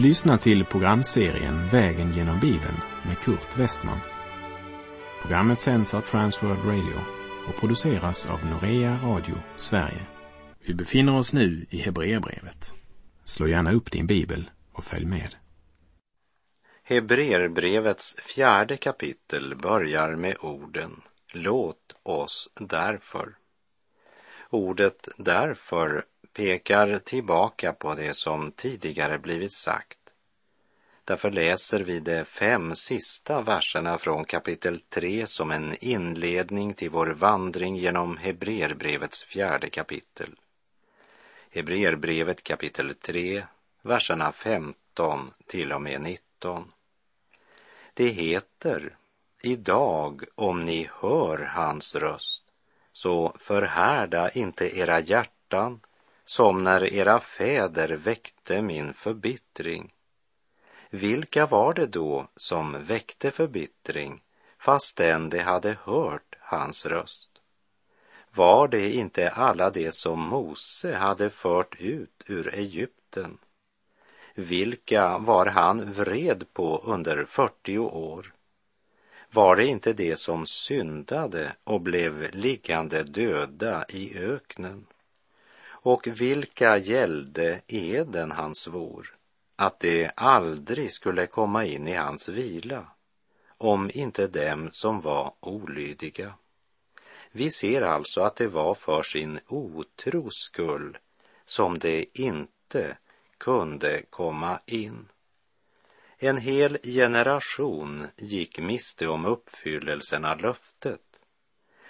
Du lyssnar till programserien Vägen genom Bibeln med Kurt Westman. Programmet sänds av Transworld Radio och produceras av Norea Radio Sverige. Vi befinner oss nu i Hebreerbrevet. Slå gärna upp din bibel och följ med. Hebreerbrevets fjärde kapitel börjar med orden Låt oss därför. Ordet därför pekar tillbaka på det som tidigare blivit sagt. Därför läser vi de fem sista verserna från kapitel 3 som en inledning till vår vandring genom Hebreerbrevets fjärde kapitel. Hebreerbrevet kapitel 3, verserna 15 till och med 19. Det heter, idag om ni hör hans röst, så förhärda inte era hjärtan som när era fäder väckte min förbittring. Vilka var det då som väckte förbittring fastän de hade hört hans röst? Var det inte alla de som Mose hade fört ut ur Egypten? Vilka var han vred på under 40 år? Var det inte det som syndade och blev liggande döda i öknen? Och vilka gällde eden han svor, att det aldrig skulle komma in i hans vila, om inte dem som var olydiga. Vi ser alltså att det var för sin otros skull som det inte kunde komma in. En hel generation gick miste om uppfyllelsen av löftet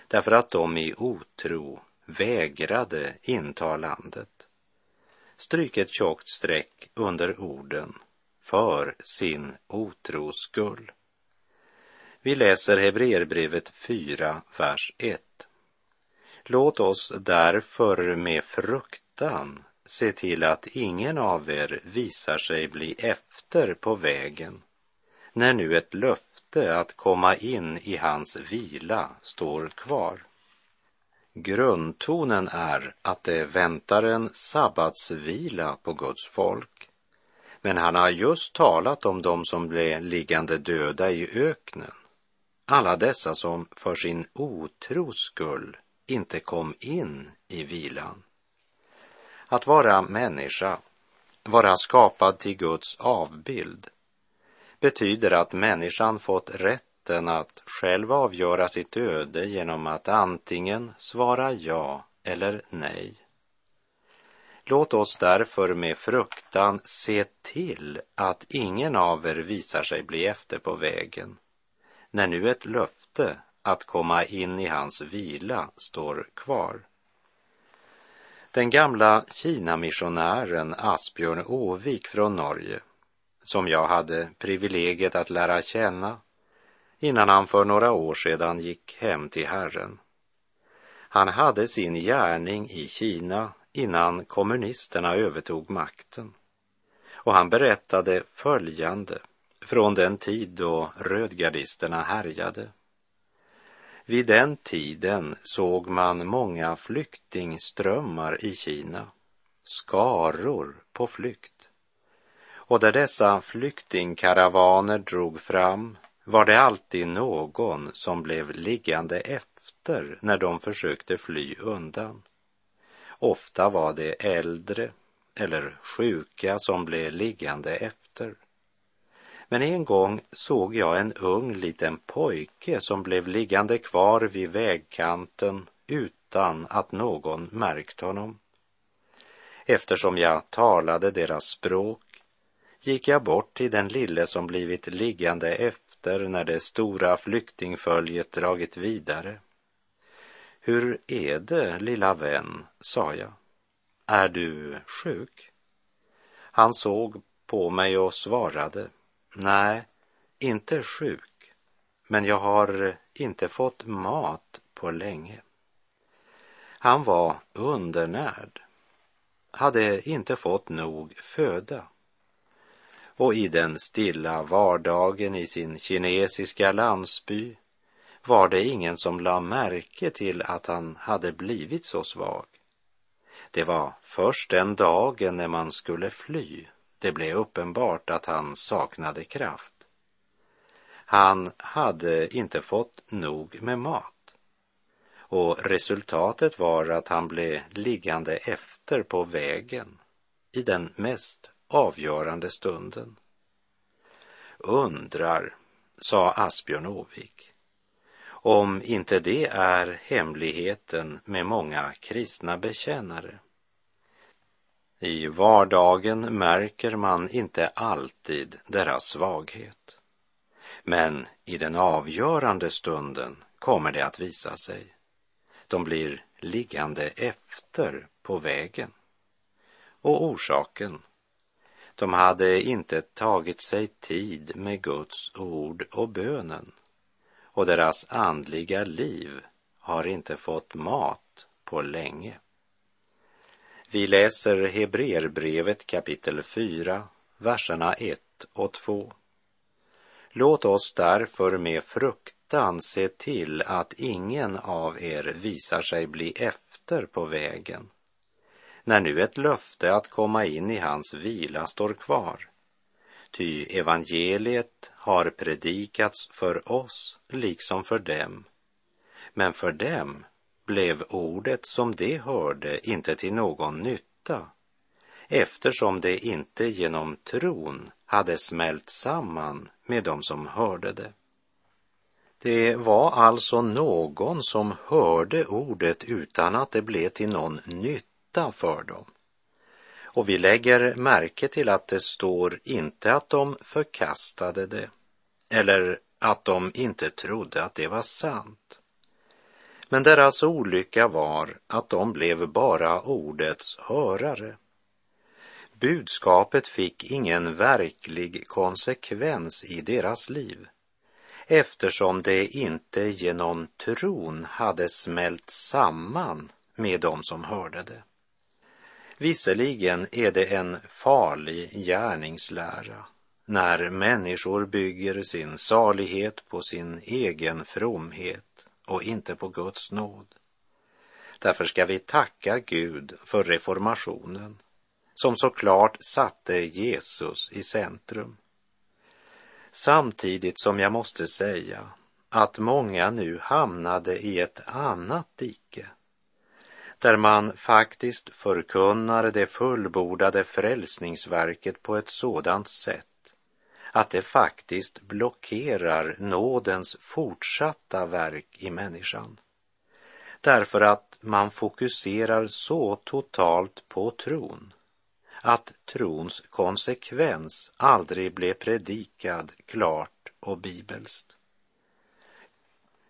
därför att de i otro vägrade inta landet. Stryk ett tjockt streck under orden för sin otros skull. Vi läser Hebreerbrevet 4, vers 1. Låt oss därför med fruktan se till att ingen av er visar sig bli efter på vägen, när nu ett löfte att komma in i hans vila står kvar. Grundtonen är att det väntar en sabbatsvila på Guds folk. Men han har just talat om dem som blev liggande döda i öknen. Alla dessa som för sin otros skull inte kom in i vilan. Att vara människa, vara skapad till Guds avbild, betyder att människan fått rätt rätten att själv avgöra sitt öde genom att antingen svara ja eller nej. Låt oss därför med fruktan se till att ingen av er visar sig bli efter på vägen, när nu ett löfte att komma in i hans vila står kvar. Den gamla Kina-missionären Asbjörn Åvik från Norge, som jag hade privilegiet att lära känna innan han för några år sedan gick hem till Herren. Han hade sin gärning i Kina innan kommunisterna övertog makten. Och han berättade följande från den tid då rödgardisterna härjade. Vid den tiden såg man många flyktingströmmar i Kina, skaror på flykt. Och där dessa flyktingkaravaner drog fram var det alltid någon som blev liggande efter när de försökte fly undan. Ofta var det äldre eller sjuka som blev liggande efter. Men en gång såg jag en ung liten pojke som blev liggande kvar vid vägkanten utan att någon märkt honom. Eftersom jag talade deras språk gick jag bort till den lille som blivit liggande efter efter när det stora flyktingföljet dragit vidare. Hur är det, lilla vän, sa jag. Är du sjuk? Han såg på mig och svarade. Nej, inte sjuk, men jag har inte fått mat på länge. Han var undernärd, hade inte fått nog föda och i den stilla vardagen i sin kinesiska landsby var det ingen som la märke till att han hade blivit så svag. Det var först den dagen när man skulle fly det blev uppenbart att han saknade kraft. Han hade inte fått nog med mat och resultatet var att han blev liggande efter på vägen i den mest avgörande stunden. Undrar, sa Asbjörn Åvik, om inte det är hemligheten med många kristna bekännare. I vardagen märker man inte alltid deras svaghet. Men i den avgörande stunden kommer det att visa sig. De blir liggande efter på vägen. Och orsaken? De hade inte tagit sig tid med Guds ord och bönen och deras andliga liv har inte fått mat på länge. Vi läser Hebreerbrevet kapitel 4, verserna 1 och 2. Låt oss därför med fruktan se till att ingen av er visar sig bli efter på vägen, när nu ett löfte att komma in i hans vila står kvar. Ty evangeliet har predikats för oss liksom för dem, men för dem blev ordet som de hörde inte till någon nytta, eftersom det inte genom tron hade smält samman med dem som hörde det. Det var alltså någon som hörde ordet utan att det blev till någon nytta för dem. Och vi lägger märke till att det står inte att de förkastade det eller att de inte trodde att det var sant. Men deras olycka var att de blev bara ordets hörare. Budskapet fick ingen verklig konsekvens i deras liv eftersom det inte genom tron hade smält samman med dem som hörde det. Visserligen är det en farlig gärningslära när människor bygger sin salighet på sin egen fromhet och inte på Guds nåd. Därför ska vi tacka Gud för reformationen som så klart satte Jesus i centrum. Samtidigt som jag måste säga att många nu hamnade i ett annat dike där man faktiskt förkunnar det fullbordade frälsningsverket på ett sådant sätt att det faktiskt blockerar nådens fortsatta verk i människan. Därför att man fokuserar så totalt på tron att trons konsekvens aldrig blev predikad klart och bibelskt.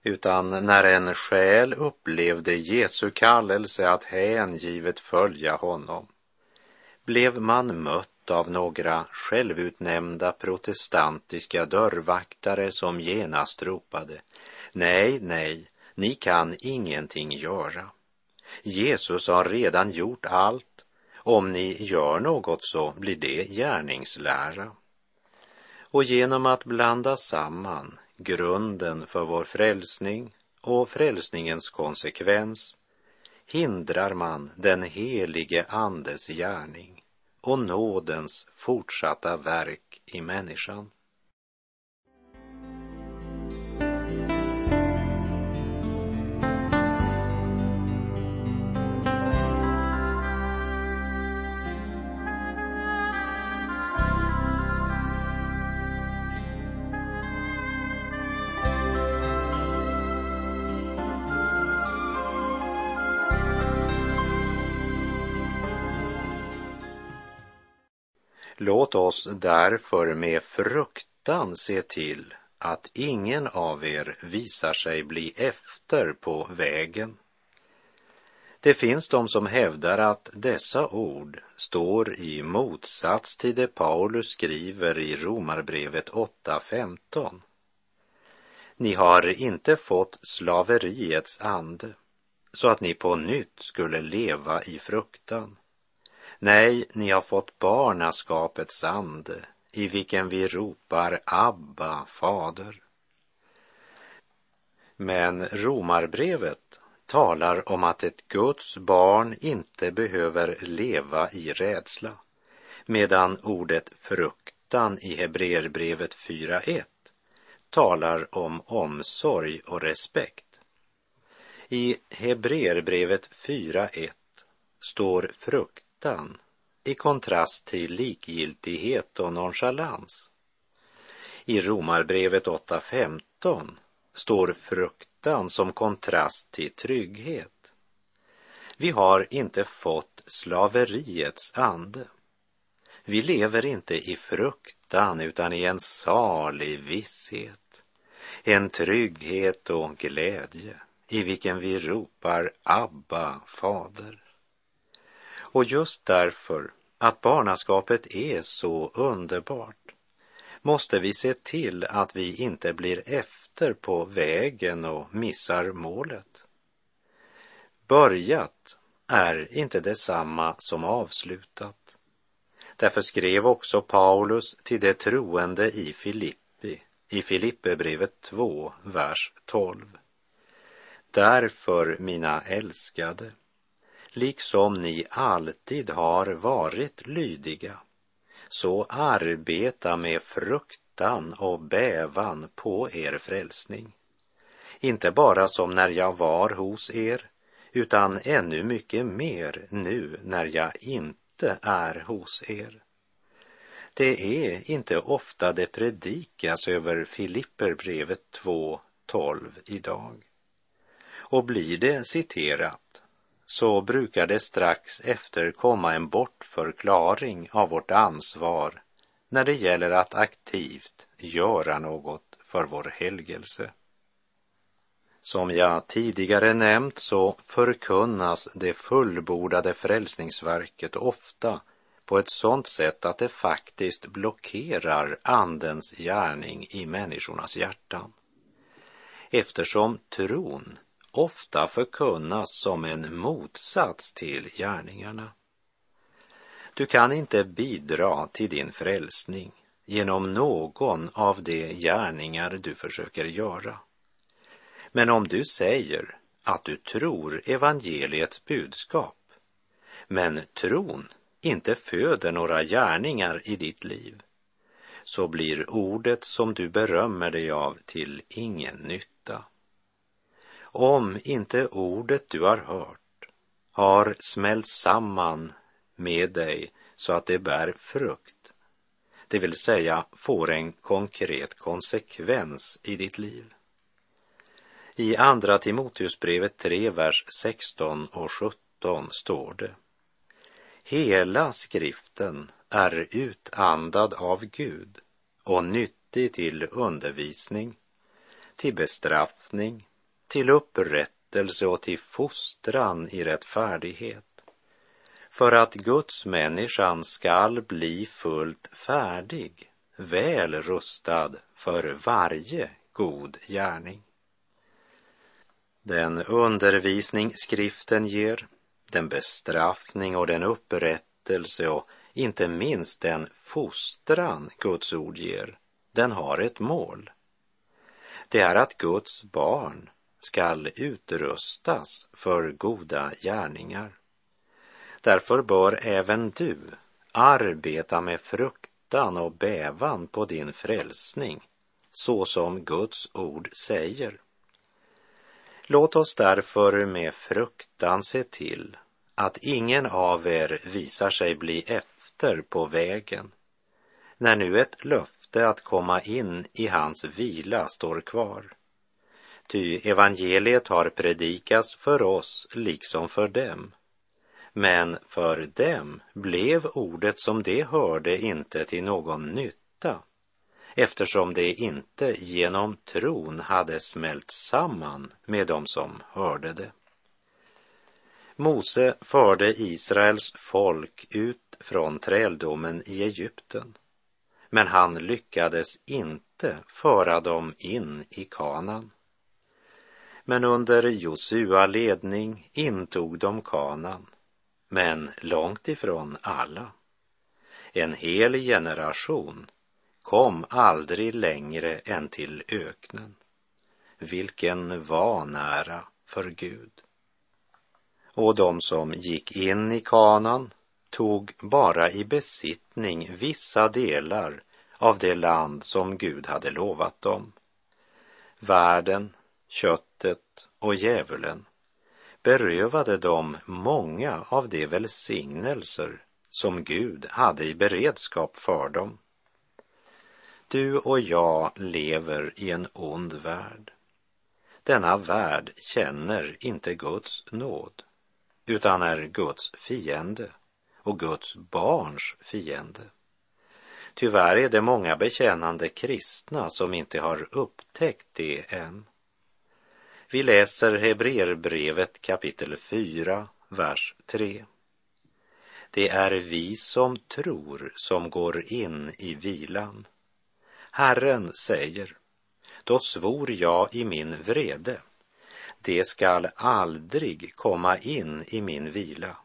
Utan när en själ upplevde Jesu kallelse att hängivet följa honom blev man mött av några självutnämnda protestantiska dörrvaktare som genast ropade Nej, nej, ni kan ingenting göra. Jesus har redan gjort allt. Om ni gör något så blir det gärningslära. Och genom att blanda samman grunden för vår frälsning och frälsningens konsekvens hindrar man den helige Andes gärning och nådens fortsatta verk i människan. Låt oss därför med fruktan se till att ingen av er visar sig bli efter på vägen. Det finns de som hävdar att dessa ord står i motsats till det Paulus skriver i Romarbrevet 8.15. Ni har inte fått slaveriets ande så att ni på nytt skulle leva i fruktan. Nej, ni har fått barnaskapets ande i vilken vi ropar Abba, fader. Men Romarbrevet talar om att ett Guds barn inte behöver leva i rädsla, medan ordet fruktan i Hebreerbrevet 4.1 talar om omsorg och respekt. I Hebreerbrevet 4.1 står frukt fruktan i kontrast till likgiltighet och nonchalans. I Romarbrevet 8.15 står fruktan som kontrast till trygghet. Vi har inte fått slaveriets ande. Vi lever inte i fruktan utan i en salig visshet, en trygghet och glädje i vilken vi ropar Abba, Fader. Och just därför att barnaskapet är så underbart måste vi se till att vi inte blir efter på vägen och missar målet. Börjat är inte detsamma som avslutat. Därför skrev också Paulus till de troende i Filippi, i Filipperbrevet 2, vers 12. Därför, mina älskade, liksom ni alltid har varit lydiga, så arbeta med fruktan och bävan på er frälsning. Inte bara som när jag var hos er, utan ännu mycket mer nu när jag inte är hos er. Det är inte ofta det predikas över Filipperbrevet 2.12 idag. Och blir det citerat så brukar det strax efter komma en bortförklaring av vårt ansvar när det gäller att aktivt göra något för vår helgelse. Som jag tidigare nämnt så förkunnas det fullbordade frälsningsverket ofta på ett sådant sätt att det faktiskt blockerar Andens gärning i människornas hjärtan. Eftersom tron ofta förkunnas som en motsats till gärningarna. Du kan inte bidra till din frälsning genom någon av de gärningar du försöker göra. Men om du säger att du tror evangeliets budskap, men tron inte föder några gärningar i ditt liv, så blir ordet som du berömmer dig av till ingen nytta om inte ordet du har hört har smält samman med dig så att det bär frukt, det vill säga får en konkret konsekvens i ditt liv. I Andra Timoteusbrevet 3, vers 16 och 17 står det. Hela skriften är utandad av Gud och nyttig till undervisning, till bestraffning, till upprättelse och till fostran i rättfärdighet för att Guds människan skall bli fullt färdig, väl rustad för varje god gärning. Den undervisning skriften ger, den bestraffning och den upprättelse och inte minst den fostran Guds ord ger, den har ett mål. Det är att Guds barn skall utrustas för goda gärningar. Därför bör även du arbeta med fruktan och bävan på din frälsning, så som Guds ord säger. Låt oss därför med fruktan se till att ingen av er visar sig bli efter på vägen, när nu ett löfte att komma in i hans vila står kvar. Ty evangeliet har predikats för oss liksom för dem. Men för dem blev ordet som de hörde inte till någon nytta eftersom det inte genom tron hade smält samman med dem som hörde det. Mose förde Israels folk ut från träldomen i Egypten, men han lyckades inte föra dem in i kanan. Men under Josua ledning intog de kanan, men långt ifrån alla. En hel generation kom aldrig längre än till öknen. Vilken vanära för Gud. Och de som gick in i kanan tog bara i besittning vissa delar av det land som Gud hade lovat dem. Världen, köttet och djävulen berövade dem många av de välsignelser som Gud hade i beredskap för dem. Du och jag lever i en ond värld. Denna värld känner inte Guds nåd, utan är Guds fiende och Guds barns fiende. Tyvärr är det många bekännande kristna som inte har upptäckt det än. Vi läser Hebreerbrevet kapitel 4, vers 3. Det är vi som tror som går in i vilan. Herren säger, då svor jag i min vrede, det skall aldrig komma in i min vila.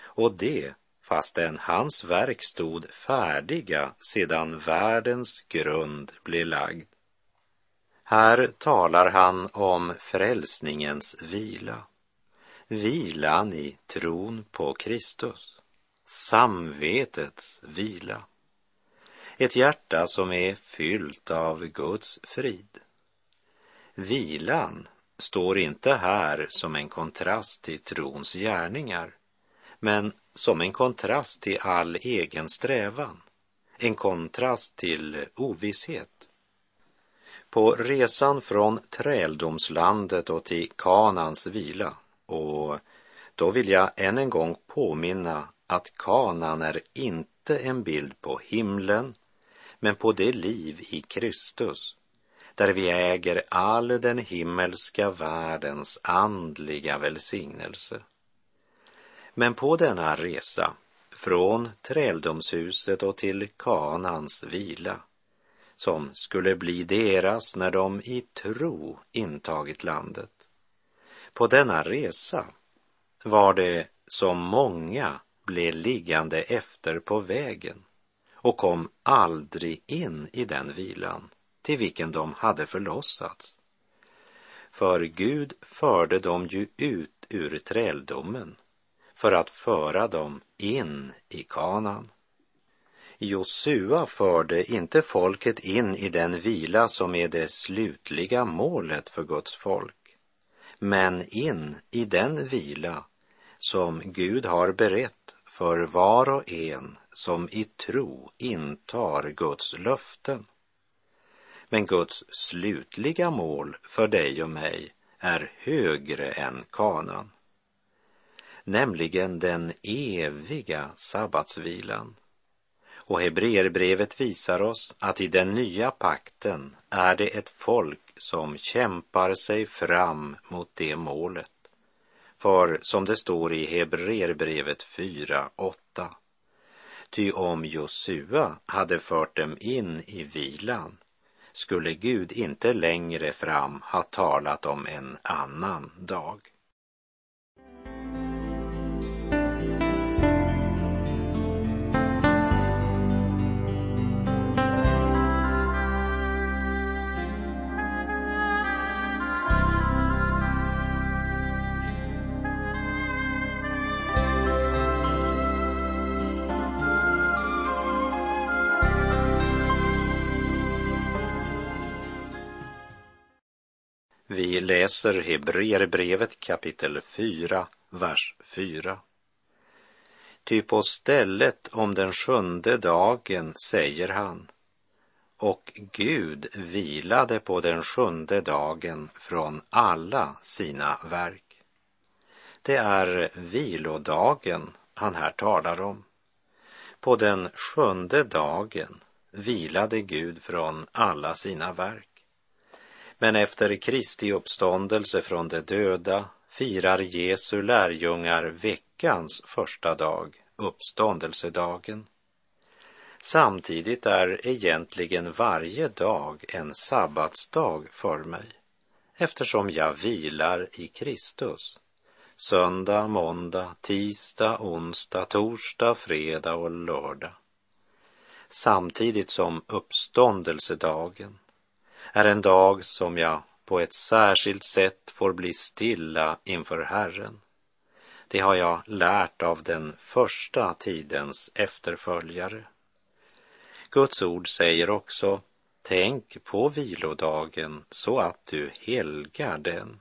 Och det fastän hans verk stod färdiga sedan världens grund blev lagd. Här talar han om frälsningens vila, vilan i tron på Kristus, samvetets vila. Ett hjärta som är fyllt av Guds frid. Vilan står inte här som en kontrast till trons gärningar, men som en kontrast till all egen strävan, en kontrast till ovisshet. På resan från träldomslandet och till Kanans vila, och då vill jag än en gång påminna att Kanan är inte en bild på himlen, men på det liv i Kristus, där vi äger all den himmelska världens andliga välsignelse. Men på denna resa, från träldomshuset och till Kanans vila, som skulle bli deras när de i tro intagit landet. På denna resa var det som många blev liggande efter på vägen och kom aldrig in i den vilan till vilken de hade förlossats. För Gud förde dem ju ut ur träldomen för att föra dem in i kanan. Josua förde inte folket in i den vila som är det slutliga målet för Guds folk, men in i den vila som Gud har berett för var och en som i tro intar Guds löften. Men Guds slutliga mål för dig och mig är högre än kanan nämligen den eviga sabbatsvilan. Och Hebreerbrevet visar oss att i den nya pakten är det ett folk som kämpar sig fram mot det målet. För som det står i Hebreerbrevet 4.8. Ty om Josua hade fört dem in i vilan skulle Gud inte längre fram ha talat om en annan dag. Vi läser Hebreerbrevet kapitel 4, vers 4. Ty på stället om den sjunde dagen säger han, och Gud vilade på den sjunde dagen från alla sina verk. Det är vilodagen han här talar om. På den sjunde dagen vilade Gud från alla sina verk. Men efter Kristi uppståndelse från de döda firar Jesu lärjungar veckans första dag, uppståndelsedagen. Samtidigt är egentligen varje dag en sabbatsdag för mig eftersom jag vilar i Kristus. Söndag, måndag, tisdag, onsdag, torsdag, fredag och lördag. Samtidigt som uppståndelsedagen är en dag som jag på ett särskilt sätt får bli stilla inför Herren. Det har jag lärt av den första tidens efterföljare. Guds ord säger också, tänk på vilodagen så att du helgar den.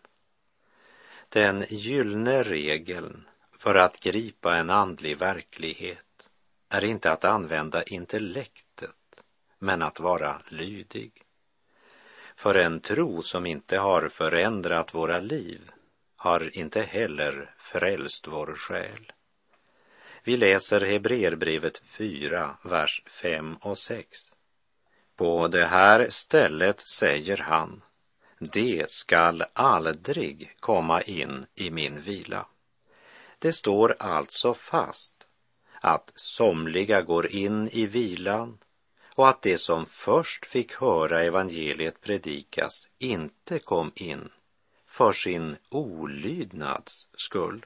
Den gyllene regeln för att gripa en andlig verklighet är inte att använda intellektet, men att vara lydig. För en tro som inte har förändrat våra liv har inte heller frälst vår själ. Vi läser Hebreerbrevet 4, vers 5 och 6. På det här stället säger han, det skall aldrig komma in i min vila. Det står alltså fast att somliga går in i vilan och att de som först fick höra evangeliet predikas inte kom in för sin olydnads skull.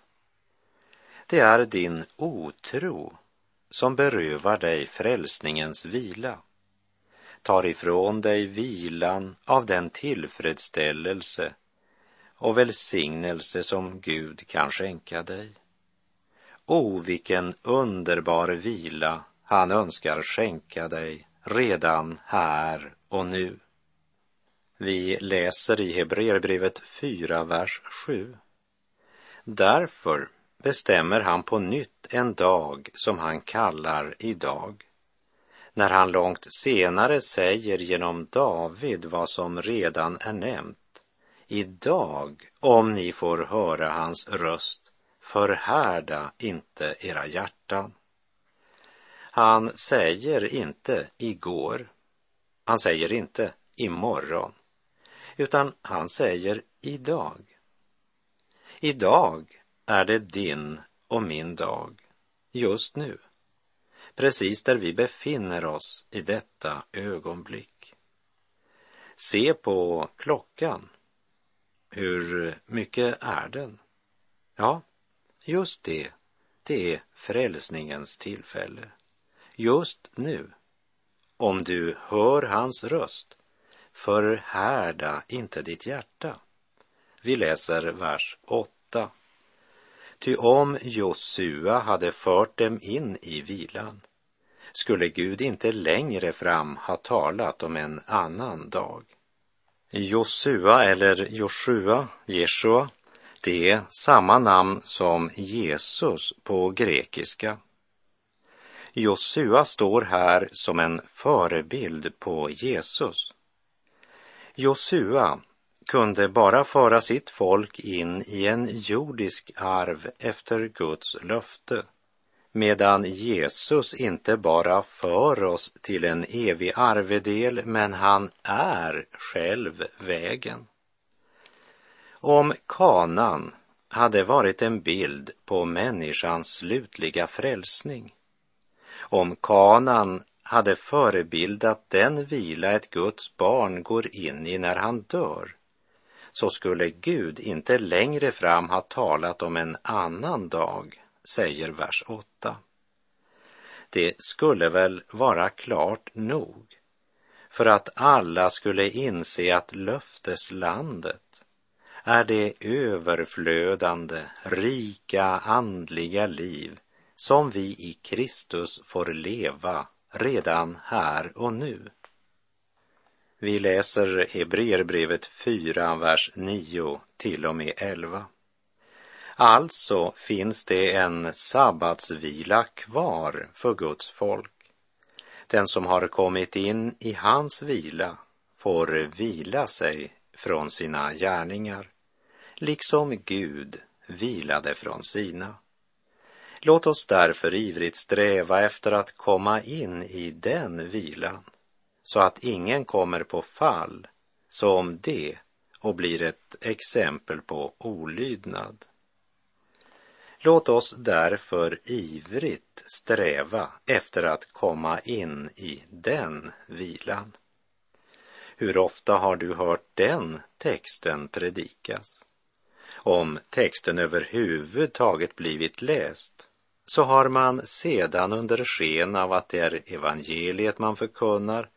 Det är din otro som berövar dig frälsningens vila, tar ifrån dig vilan av den tillfredsställelse och välsignelse som Gud kan skänka dig. O, vilken underbar vila han önskar skänka dig redan här och nu. Vi läser i Hebreerbrevet 4, vers 7. Därför bestämmer han på nytt en dag som han kallar idag. När han långt senare säger genom David vad som redan är nämnt. Idag, om ni får höra hans röst, förhärda inte era hjärtan. Han säger inte igår. Han säger inte imorgon. Utan han säger idag. Idag är det din och min dag, just nu. Precis där vi befinner oss i detta ögonblick. Se på klockan. Hur mycket är den? Ja, just det. Det är frälsningens tillfälle just nu. Om du hör hans röst, förhärda inte ditt hjärta. Vi läser vers 8. Ty om Josua hade fört dem in i vilan skulle Gud inte längre fram ha talat om en annan dag. Josua eller Joshua, Jeshua, det är samma namn som Jesus på grekiska Josua står här som en förebild på Jesus. Josua kunde bara föra sitt folk in i en jordisk arv efter Guds löfte, medan Jesus inte bara för oss till en evig arvedel, men han är själv vägen. Om kanan hade varit en bild på människans slutliga frälsning om kanan hade förebildat den vila ett Guds barn går in i när han dör, så skulle Gud inte längre fram ha talat om en annan dag, säger vers 8. Det skulle väl vara klart nog för att alla skulle inse att löfteslandet är det överflödande, rika andliga liv som vi i Kristus får leva redan här och nu. Vi läser Hebreerbrevet 4, vers 9 till och med 11. Alltså finns det en sabbatsvila kvar för Guds folk. Den som har kommit in i hans vila får vila sig från sina gärningar, liksom Gud vilade från sina. Låt oss därför ivrigt sträva efter att komma in i den vilan, så att ingen kommer på fall som det och blir ett exempel på olydnad. Låt oss därför ivrigt sträva efter att komma in i den vilan. Hur ofta har du hört den texten predikas? Om texten överhuvudtaget blivit läst så har man sedan under sken av att det är evangeliet man förkunnar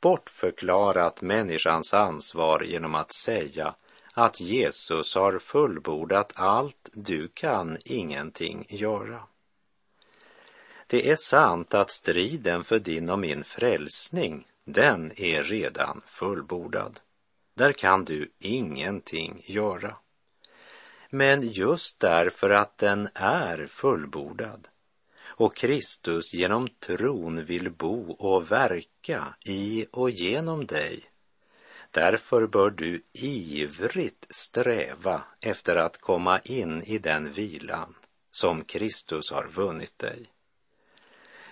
bortförklarat människans ansvar genom att säga att Jesus har fullbordat allt, du kan ingenting göra. Det är sant att striden för din och min frälsning, den är redan fullbordad. Där kan du ingenting göra. Men just därför att den är fullbordad och Kristus genom tron vill bo och verka i och genom dig, därför bör du ivrigt sträva efter att komma in i den vilan som Kristus har vunnit dig.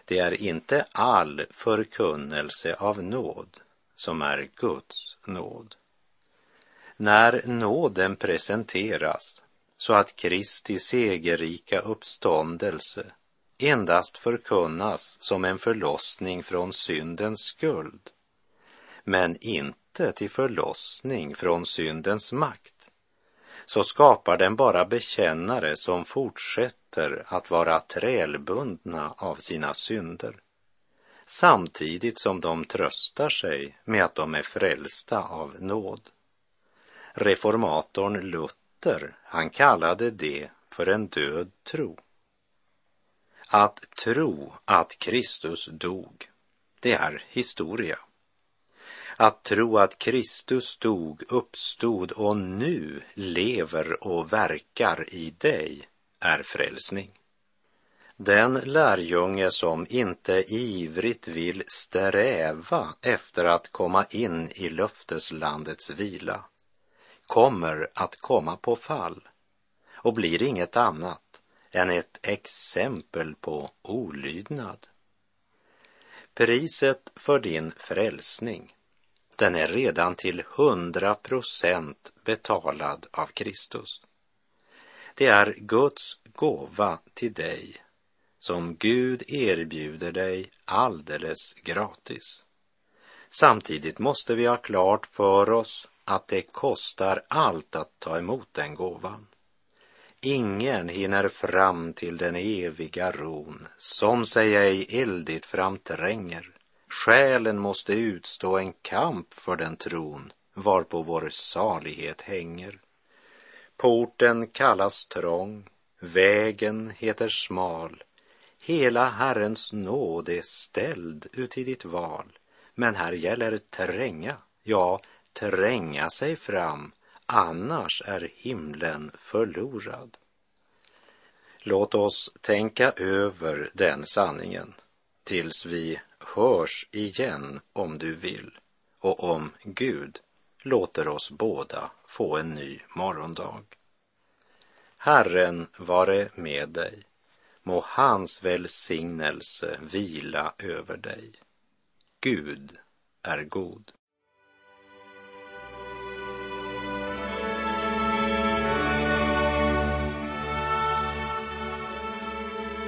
Det är inte all förkunnelse av nåd som är Guds nåd. När nåden presenteras så att Kristi segerrika uppståndelse endast förkunnas som en förlossning från syndens skuld, men inte till förlossning från syndens makt, så skapar den bara bekännare som fortsätter att vara trälbundna av sina synder, samtidigt som de tröstar sig med att de är frälsta av nåd. Reformatorn Luther, han kallade det för en död tro. Att tro att Kristus dog, det är historia. Att tro att Kristus dog, uppstod och nu lever och verkar i dig är frälsning. Den lärjunge som inte ivrigt vill sträva efter att komma in i löfteslandets vila kommer att komma på fall och blir inget annat än ett exempel på olydnad. Priset för din frälsning, den är redan till hundra procent betalad av Kristus. Det är Guds gåva till dig som Gud erbjuder dig alldeles gratis. Samtidigt måste vi ha klart för oss att det kostar allt att ta emot den gåvan. Ingen hinner fram till den eviga ron som sig ej eldigt framtränger. Själen måste utstå en kamp för den tron varpå vår salighet hänger. Porten kallas trång, vägen heter smal. Hela Herrens nåd är ställd uti ditt val. Men här gäller tränga, ja, tränga sig fram annars är himlen förlorad. Låt oss tänka över den sanningen tills vi hörs igen om du vill och om Gud låter oss båda få en ny morgondag. Herren vare med dig. Må hans välsignelse vila över dig. Gud är god.